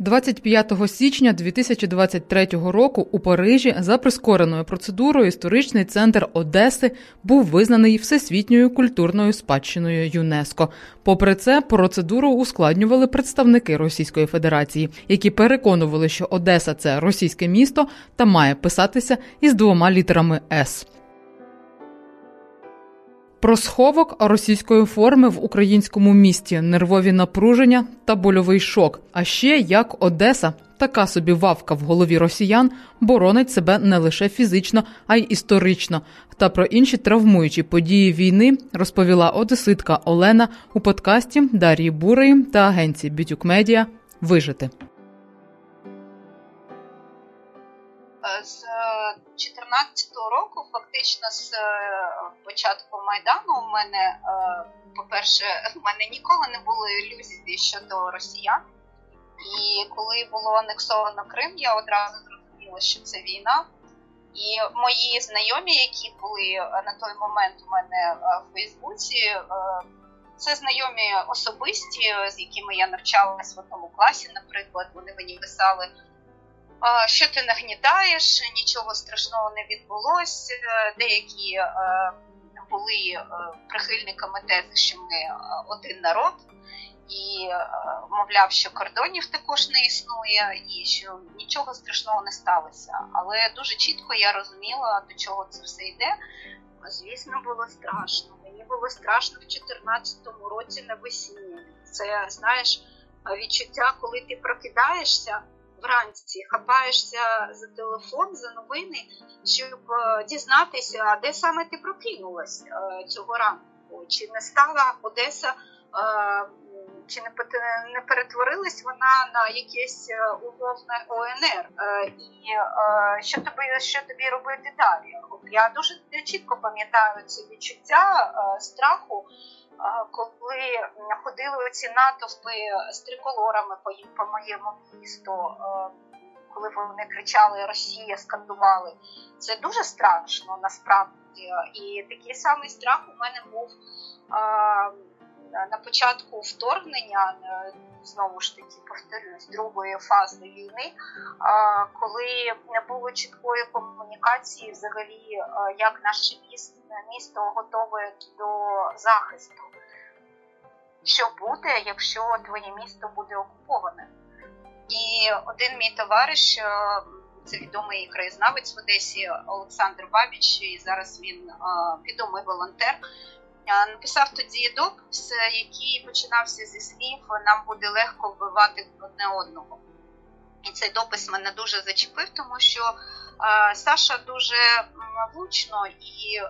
25 січня 2023 року у Парижі за прискореною процедурою історичний центр Одеси був визнаний всесвітньою культурною спадщиною ЮНЕСКО. Попри це, процедуру ускладнювали представники Російської Федерації, які переконували, що Одеса це російське місто та має писатися із двома літерами С. Про сховок російської форми в українському місті, нервові напруження та больовий шок. А ще як Одеса, така собі вавка в голові росіян, боронить себе не лише фізично, а й історично. Та про інші травмуючі події війни розповіла одеситка Олена у подкасті Дарії Бурої та агенції Бютюк Медіа Вижити. 2014 року, фактично з е, початку майдану, у мене, е, по-перше, в мене ніколи не було ілюзій щодо росіян. І коли було анексовано Крим, я одразу зрозуміла, що це війна. І мої знайомі, які були на той момент у мене в Фейсбуці, це знайомі особисті, з якими я навчалась в одному класі, наприклад, вони мені писали що ти нагнітаєш, нічого страшного не відбулося. Деякі е, були е, прихильниками тези, що ми е, один народ, і мовляв, що кордонів також не існує, і що нічого страшного не сталося. Але дуже чітко я розуміла, до чого це все йде. Звісно, було страшно. Мені було страшно в 2014 році навесні. Це знаєш відчуття, коли ти прокидаєшся вранці хапаєшся за телефон, за новини, щоб е, дізнатися, де саме ти прокинулась е, цього ранку, чи не стала Одеса, е, чи не перетворилась вона на якесь умовне ОНР, і що тобі що тобі робити далі? Я дуже чітко пам'ятаю це відчуття страху коли ходили оці натовпи з триколорами по моєму місту, коли вони кричали Росія, скандували, це дуже страшно насправді. І такий самий страх у мене був на початку вторгнення. Знову ж таки повторюсь, другої фази війни, коли не було чіткої комунікації, взагалі, як наше місто готове до захисту що буде, якщо твоє місто буде окуповане. І один мій товариш, е, це відомий краєзнавець в Одесі Олександр Бабіч, і зараз він е, відомий волонтер. Е, написав тоді допис, який починався зі слів: нам буде легко вбивати одне одного. І цей допис мене дуже зачепив, тому що Саша дуже влучно і,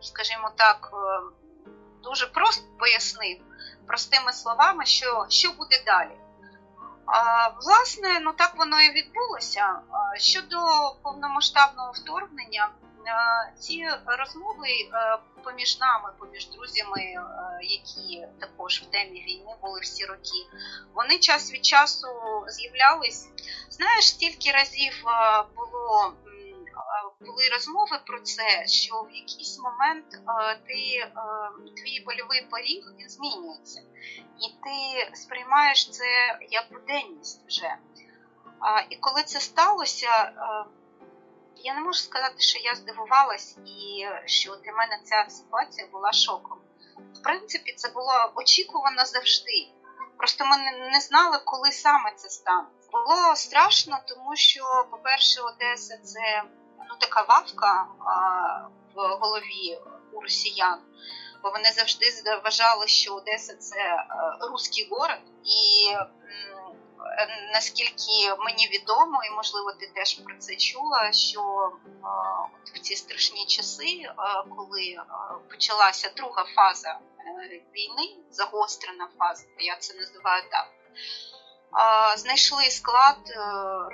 скажімо так, дуже просто пояснив простими словами, що що буде далі. А, Власне, ну так воно і відбулося. Щодо повномасштабного вторгнення, ці розмови поміж нами, поміж друзями, які також в темі війни були всі роки, вони час від часу з'являлись. Знаєш, стільки разів було були розмови про це, що в якийсь момент ти твій больовий поріг він змінюється, і ти сприймаєш це як буденність вже. І коли це сталося, я не можу сказати, що я здивувалась і що для мене ця ситуація була шоком. В принципі, це було очікувано завжди. Просто ми не знали, коли саме це стане. Було страшно, тому що, по-перше, Одеса це ну, така вавка в голові у росіян, бо вони завжди вважали, що Одеса це е, руський город, і наскільки мені відомо, і можливо ти теж про це чула, що в ці страшні часи, коли почалася друга фаза е, війни, загострена фаза, я це називаю так знайшли склад е,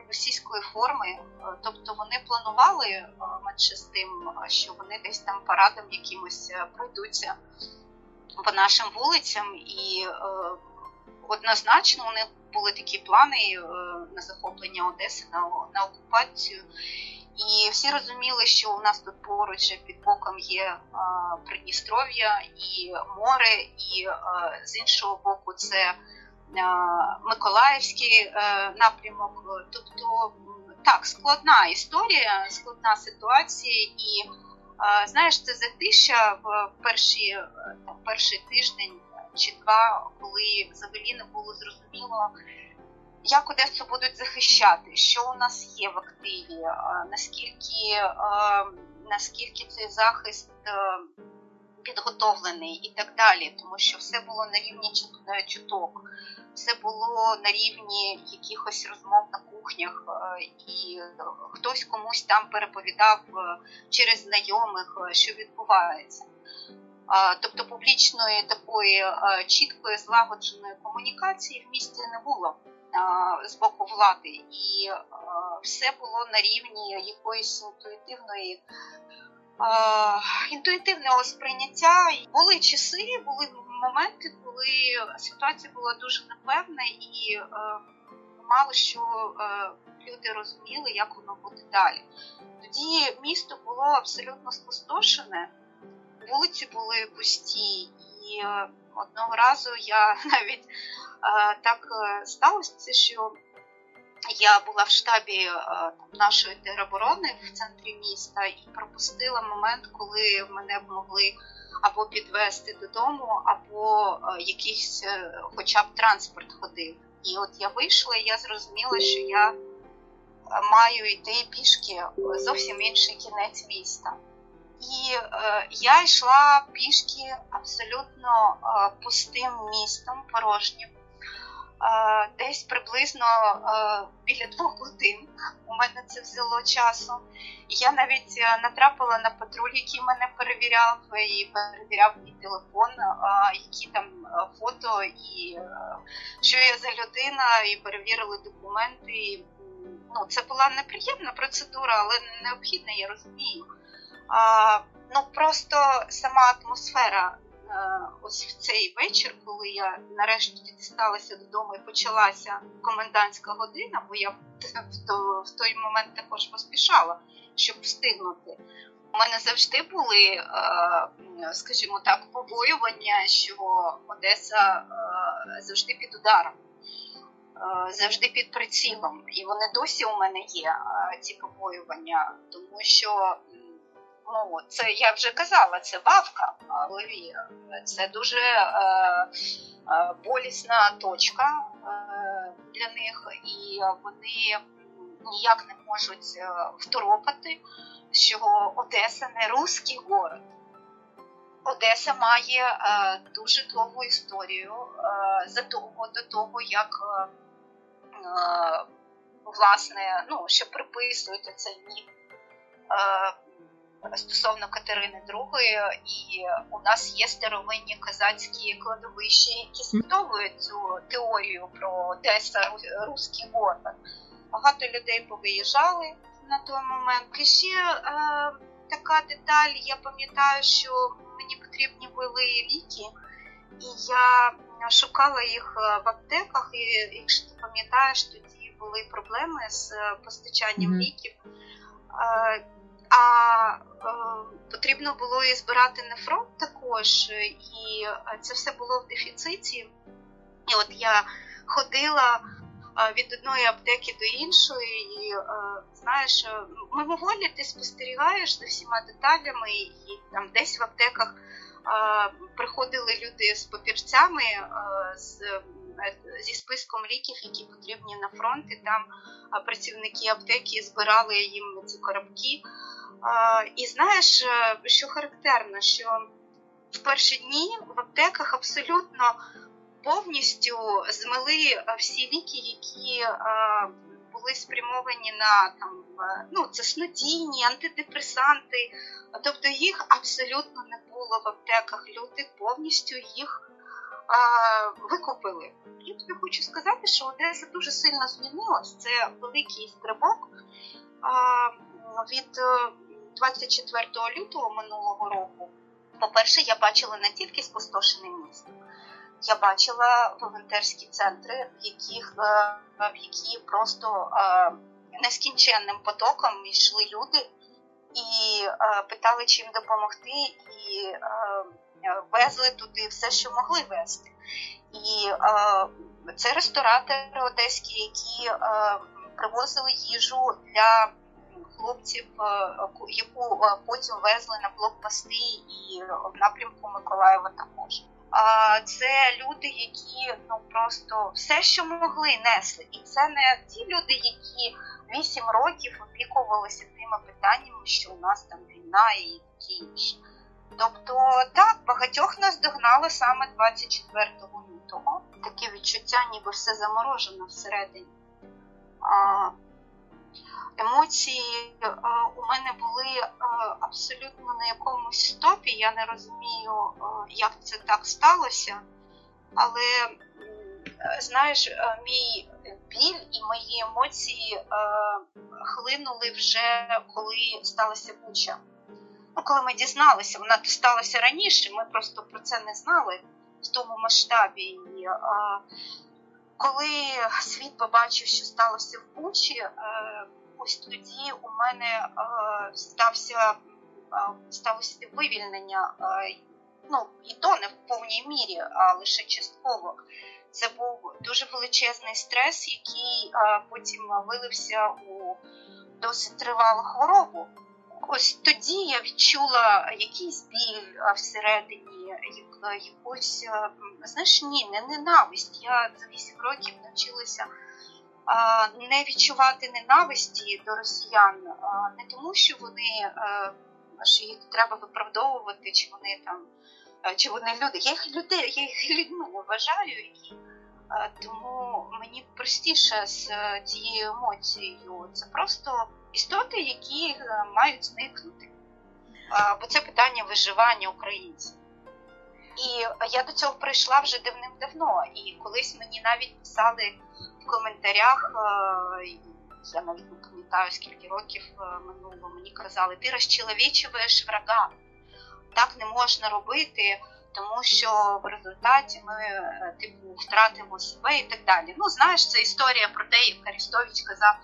російської форми, е, тобто вони планували е, менше з тим, що вони десь там парадом якимось пройдуться по нашим вулицям, і однозначно у них були такі плани на захоплення Одеси на, на окупацію. І всі розуміли, що у нас тут поруч під боком є Придністров'я і море, і з іншого боку, це Миколаївський напрямок. Тобто так, складна історія, складна ситуація, і знаєш, це затища в перші, там, перший тиждень чи два, коли взагалі не було зрозуміло, як Одесу будуть захищати, що у нас є в активі, наскільки, наскільки цей захист підготовлений і так далі, тому що все було на рівні чуток все було на рівні якихось розмов на кухнях, е, і хтось комусь там переповідав е, через знайомих, е, що відбувається. Тобто публічної такої чіткої злагодженої комунікації в місті не було з боку влади, і все було на рівні якоїсь інтуїтивної. Інтуїтивного сприйняття були часи, були моменти, коли ситуація була дуже непевна і е, мало що е, люди розуміли, як воно буде далі. Тоді місто було абсолютно спустошене, вулиці були пусті, і е, одного разу я навіть е, так е, сталося, що я була в штабі нашої тероборони в центрі міста і пропустила момент, коли мене б могли або підвести додому, або якийсь хоча б транспорт ходив. І от я вийшла, і я зрозуміла, що я маю йти пішки зовсім інший кінець міста. І е, я йшла пішки абсолютно е, пустим містом, порожнім. Е, десь приблизно е, біля двох годин у мене це взяло часу. Я навіть е, натрапила на патруль, який мене перевіряв, і перевіряв мій телефон, які там фото, і що я за людина, і перевірили документи. Ну, Це була неприємна процедура, але необхідна, я розумію. Ну просто сама атмосфера Е, ось в цей вечір, коли я нарешті дісталася додому і почалася комендантська година, бо я в той момент також поспішала, щоб встигнути. У мене завжди були, е, скажімо так, побоювання, що Одеса е, завжди під ударом, завжди під прицілом. І вони досі у мене є, ці побоювання, тому що ну це я вже казала, це вавка в голові. Це дуже е, е, болісна точка е, для них, і вони ніяк не можуть е, второпати, що Одеса не русський город. Одеса має е, дуже довгу історію е, задовго до того, як е, е власне, ну, що приписують оцей міф стосовно Катерини II, і у нас є старовинні козацькі кладовища, які спростовують цю теорію про Одеса Руський город. Багато людей повиїжджали на той момент. І ще е, така деталь, я пам'ятаю, що мені потрібні були ліки, і я шукала їх в аптеках, і якщо ти пам'ятаєш, тоді були проблеми з постачанням mm-hmm. ліків. Е, а е, потрібно було і збирати нефрон також, і це все було в дефіциті. І от я ходила е, від одної аптеки до іншої, і е, знаєш, мимоволі ти спостерігаєш за всіма деталями, і там десь в аптеках е, приходили люди з папірцями. Е, з Зі списком ліків, які потрібні на фронт, і там працівники аптеки збирали їм ці коробки. І знаєш, е, що характерно, що в перші дні в аптеках абсолютно повністю змили е, всі ліки, які е, були спрямовані на там, ну, це снодійні, антидепресанти. Тобто їх абсолютно не було в аптеках. Люди повністю їх викупили. Я тобі хочу сказати, що Одеса дуже сильно змінилась. Це великий стрибок від 24 лютого минулого року, по-перше, я бачила не тільки спустошене місто, я бачила волонтерські центри, в яких е, в які просто е, нескінченним потоком йшли люди і е, питали, чим допомогти, і везли туди все, що могли везти. І це ресторатори одеські, які привозили їжу для хлопців, яку потім везли на блокпости і в напрямку Миколаєва також. Це люди, які ну просто все, що могли, несли. І це не ті люди, які вісім років опікувалися тими питаннями, що у нас там війна і таке інше. Тобто, так, багатьох нас догнало саме 24 лютого. Таке відчуття, ніби все заморожено всередині. Емоції а, у мене були а, абсолютно на якомусь стопі. Я не розумію, а, як це так сталося. Але знаєш, мій біль і мої емоції е, хлинули вже коли сталася буча. Ну, коли ми дізналися, вона сталася раніше, ми просто про це не знали в тому масштабі. І, е, коли світ побачив, що сталося в Бучі, е, ось тоді у мене е, стався, е, сталося вивільнення. Е, ну, і то не в повній мірі, а лише частково. Це був дуже величезний стрес, який потім вилився у досить тривалу хворобу. Ось тоді я відчула якийсь біль всередині, якусь, знаєш, ні, не ненависть. Я за 8 років навчилася не відчувати ненависті до росіян, не тому, що вони що їх треба виправдовувати, чи вони там. Чи вони люди? Я їх людей, я їх людьми вважаю, і тому мені простіше з е, цією емоцією. Це просто істоти, які е, мають зникнути. Бо це питання виживання українців. І я до цього прийшла вже давним-давно. І колись мені навіть писали в коментарях, е, я навіть не пам'ятаю, скільки років минуло, мені казали, ти розчеловічуєш врага. Так не можна робити тому що в результаті ми е, типу втратимо себе і так далі. Ну, знаєш, це історія про те, як Арістович казав,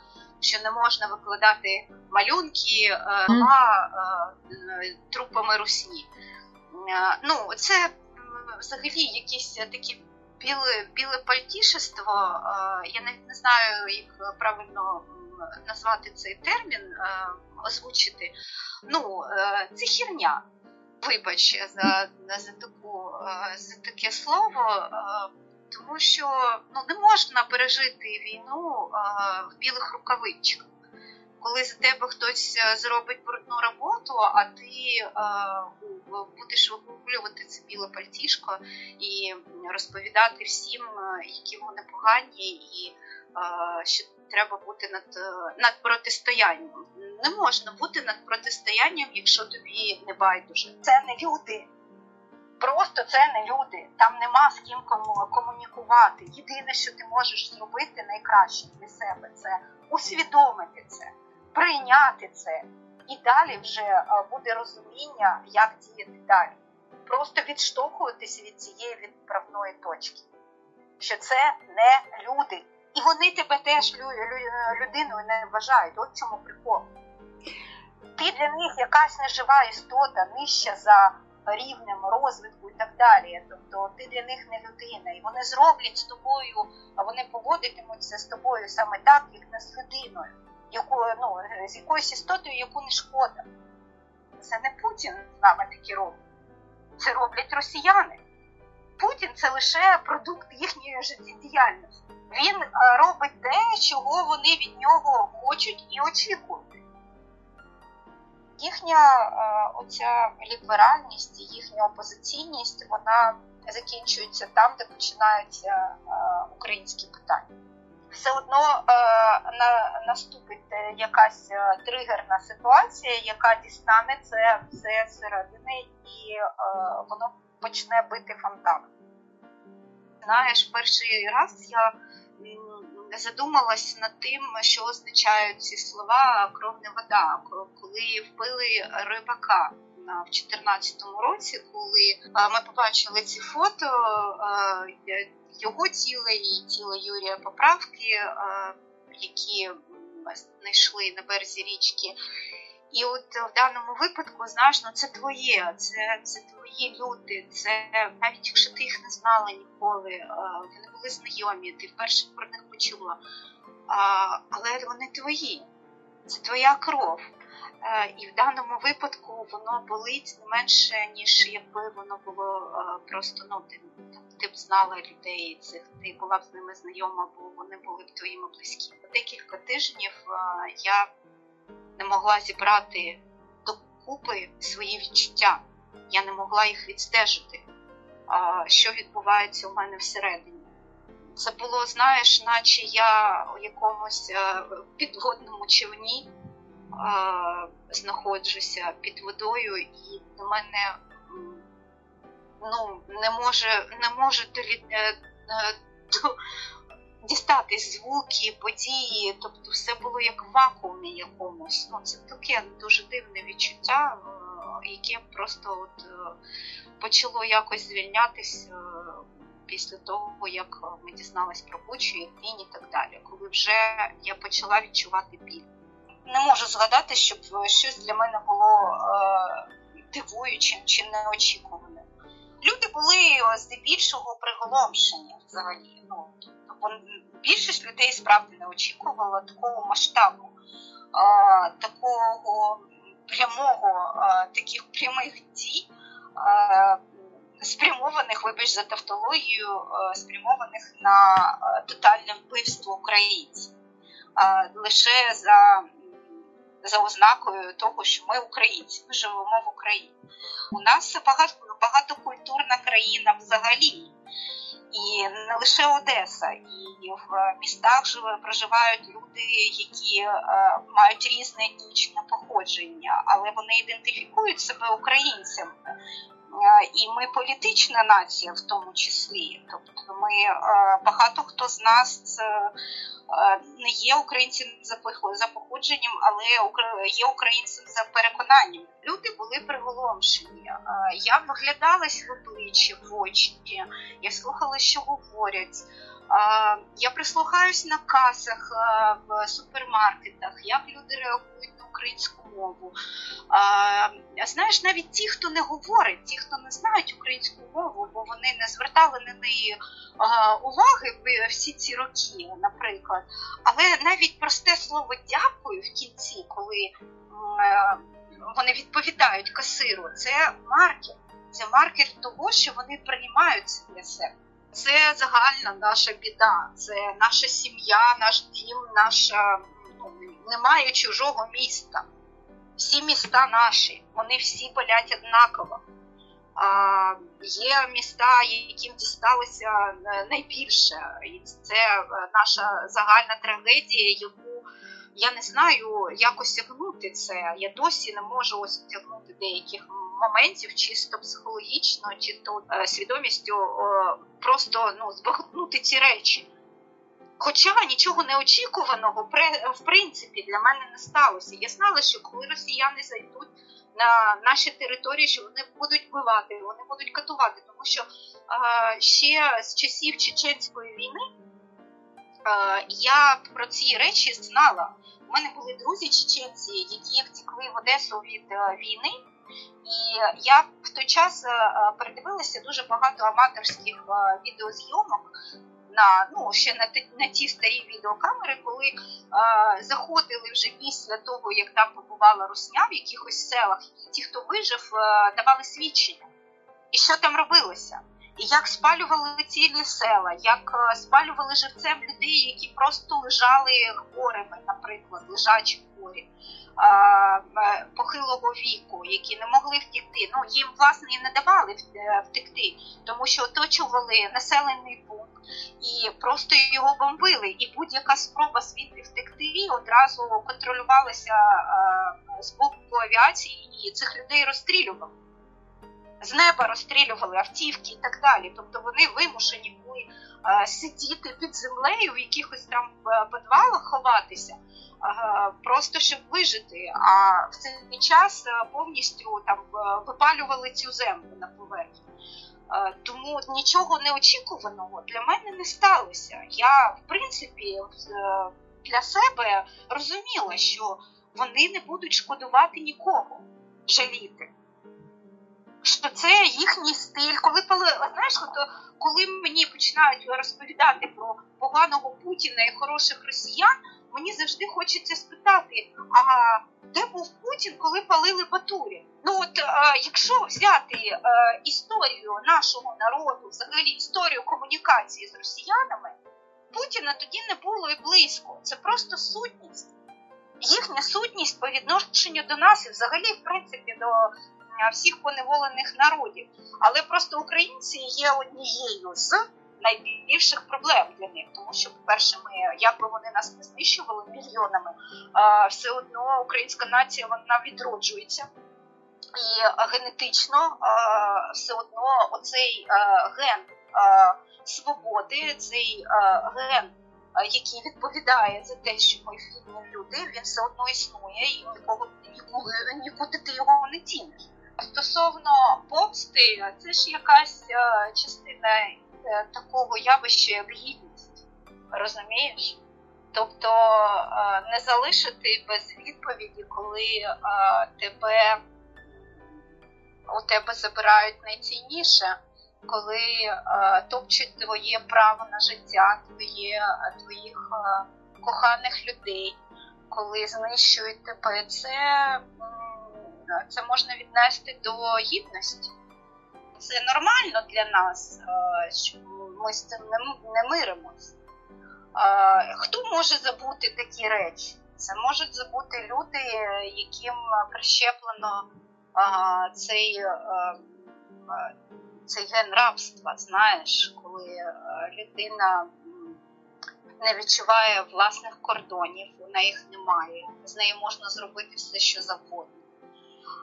що не можна викладати малюнки е, трупами русні. Е, ну, це взагалі якісь такі біле біле пальтішество. Я навіть не знаю, як правильно назвати цей термін, озвучити. Ну, це хірня вибач за за, таку, е, за таке слово, е, тому що ну, не можна пережити війну е, в білих рукавичках. Коли за тебе хтось зробить брудну роботу, а ти будеш вигулювати це біле пальтішко і розповідати всім, які вони погані, і що треба бути над над протистоянням. Не можна бути над протистоянням, якщо тобі не байдуже. Це не люди. Просто це не люди. Там нема з ким комунікувати. Єдине, що ти можеш зробити найкраще для себе, це усвідомити це, прийняти це. І далі вже буде розуміння, як діяти далі. Просто відштовхуватися від цієї відправної точки, що це не люди. І вони тебе теж людиною не вважають. От чому прикол. Ти для них якась нежива істота, нижча за рівнем розвитку і так далі. Тобто ти для них не людина. І вони зроблять з тобою, а вони поводитимуться з тобою саме так, як не з людиною, яку, ну, з якоюсь істотою, яку не шкода. Це не Путін з нами такі робить. Це роблять росіяни. Путін це лише продукт їхньої життєдіяльності. Він е, робить те, чого вони від нього хочуть і очікують. Їхня е, оця ліберальність, їхня опозиційність, вона закінчується там, де починаються е, українські питання. Все одно наступить якась тригерна ситуація, яка дістане це все зсередини, і воно почне бити фонтан. Знаєш, перший раз я задумалась над тим, що означають ці слова кров не вода, коли вбили рибака. В 2014 році, коли ми побачили ці фото його тіла і тіла Юрія Поправки, які знайшли на березі річки, І от в даному випадку, знаєш, ну це твоє, це це твої люди, це навіть якщо ти їх не знала ніколи, е, вони були знайомі, ти вперше про них почула. Але вони твої, це твоя кров. Е, і в даному випадку воно болить не менше, ніж якби воно було е, просто ну, ти, б знала людей цих, ти була б з ними знайома, бо вони були б твоїми близькі. Декілька тижнів я не могла зібрати докупи свої відчуття. Я не могла їх відстежити, що відбувається у мене всередині. Це було, знаєш, наче я у якомусь е, підводному човні знаходжуся під водою, і до мене ну, не може не може долі, е, е, звуки, події, тобто все було як в вакуумі якомусь. Ну, Це таке дуже дивне відчуття, е, яке просто от е, почало якось звільнятись е, після того, як ми дізналися про Бучу, Ірпінь і так далі, коли вже я почала відчувати біль. Не можу згадати, щоб щось для мене було дивуючим чи неочікуваним. Люди були здебільшого приголомшені взагалі. Ну, більшість людей справді не очікувала такого масштабу, такого прямого, таких прямих дій, спрямованих, вибач за тавтологію, спрямованих на тотальне вбивство українців. Лише за за ознакою того, що ми українці, ми живемо в Україні. У нас багато багатокультурна країна взагалі. І не лише Одеса, і в містах проживають люди, які е, мають різне етнічне походження, але вони ідентифікують себе українцями. Е, і ми політична нація в тому числі. Тобто, ми е, багато хто з нас не є українцем за походженням, але є українцем за переконанням. Люди були приголомшені. Я виглядалась в обличчя в очі, я слухала, що говорять. Я прислухаюсь на касах в супермаркетах, як люди реагують українську мову. Знаєш, навіть ті, хто не говорить, ті, хто не знають українську мову, бо вони не звертали на неї уваги всі ці роки, наприклад. Але навіть просте слово дякую в кінці, коли вони відповідають касиру, це маркер. Це маркер того, що вони приймаються для себе. Це загальна наша біда, це наша сім'я, наш дім, наша немає чужого міста. Всі міста наші, вони всі болять однаково. А, Є міста, яким дісталося е, найбільше, і це е, наша загальна трагедія, яку я не знаю, як осягнути це. Я досі не можу осягнути деяких моментів, чисто психологічно, чи то е, свідомістю просто ну, збагнути ці речі. Хоча нічого неочікуваного в принципі для мене не сталося. Я знала, що коли росіяни зайдуть на наші території, що вони будуть вбивати, вони будуть катувати, тому що ще з часів Чеченської війни я про ці речі знала. У мене були друзі чеченці, які втекли в Одесу від е, війни. І я в той час е, е, передивилася дуже багато аматорських е, відеозйомок на ну ще на ті, на ті старі відеокамери, коли е, заходили вже після того, як там побувала Русня в якихось селах, і ті, хто вижив, е, давали свідчення. І що там робилося? Як спалювали цілі села, як спалювали живцем людей, які просто лежали хворими, наприклад, лежачі хворі. Е, похилого віку, які не могли втікти. Ну їм власне і не давали е, втекти, тому що оточували населений пункт і просто його бомбили. І будь-яка спроба звідти втекти одразу контролювалася е, з боку авіації, і цих людей розстрілювали. З неба розстрілювали автівки і так далі. Тобто вони вимушені були сидіти під землею в якихось там підвалах ховатися просто щоб вижити. А в цей час е, повністю там е, випалювали цю землю на поверхні. Е, тому нічого неочікуваного для мене не сталося. Я, в принципі, для себе розуміла, що вони не будуть шкодувати нікого, жаліти. Що це їхній стиль, коли знаєш, от, коли мені починають розповідати про поганого Путіна і хороших росіян, мені завжди хочеться спитати: а де був Путін, коли палили Батурі? Ну от а, якщо взяти а, історію нашого народу, взагалі історію комунікації з росіянами, Путіна тоді не було і близько. Це просто сутність. Їхня сутність по відношенню до нас і взагалі, в принципі, до всіх поневолених народів. Але просто українці є однією з найбільших проблем для них, тому що, по-перше, ми як би вони нас не знищували мільйонами, все одно українська нація вона відроджується. І генетично все одно оцей ген свободи, цей ген, який відповідає за те, що ми вільні люди, він все одно існує і нікого ніколи нікуди ти його не ціниш. Стосовно помсти, це ж якась частина Е, такого явища, як гідність. Розумієш? Тобто е, не залишити без відповіді, коли е, тебе у тебе забирають найцінніше, коли топчуть твоє право на життя, твоє, твоїх коханих людей, коли знищують тебе, це, це можна віднести до гідності це нормально для нас, е, що ми з цим не миримось. Е, хто може забути такі речі? Це можуть забути люди, яким прищеплено е, цей цей ген рабства, знаєш, коли людина не відчуває власних кордонів, неї їх немає, з нею можна зробити все, що завгодно.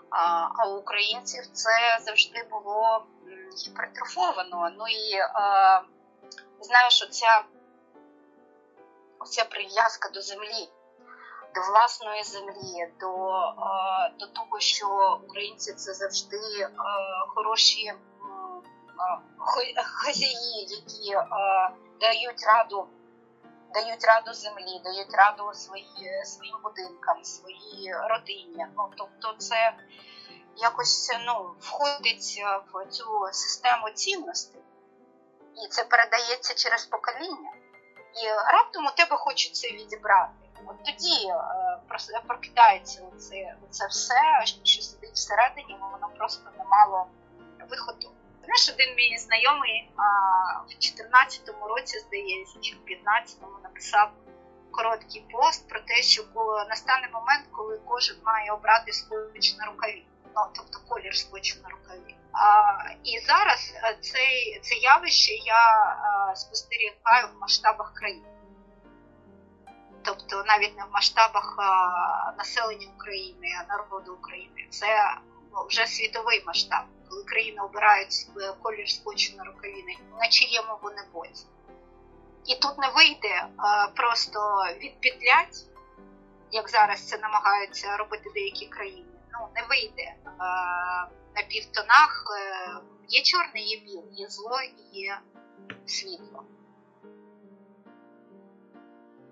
А у українців це завжди було гіпертрофовано. Ну і знаєш, оця, оця прив'язка до землі, до власної землі, до до того, що українці це завжди хороші хазяї, які дають раду дають раду землі, дають раду свої, своїм будинкам, своїй родині. Ну тобто, це якось ну, входить в цю систему цінностей, і це передається через покоління. І раптом у тебе хочуть це відібрати. От тоді е, прокидається оце, оце все, що сидить всередині, воно просто не мало виходу. Знаєш, один мій знайомий а, в 14-му році, здається, чи в 15-му написав короткий пост про те, що настане момент, коли кожен має обрати скотч на рукаві, ну тобто колір скотчу на рукаві. А, І зараз цей, це явище я а, спостерігаю в масштабах країни. Тобто навіть не в масштабах а, населення України, а народу України. Це ну, вже світовий масштаб коли країни обирають колір скотчу на рукаві, на чиєму вони боці. І тут не вийде просто відпетлять, як зараз це намагаються робити деякі країни. Ну, не вийде на півтонах. Е, є чорне, є біле, є зло є світло.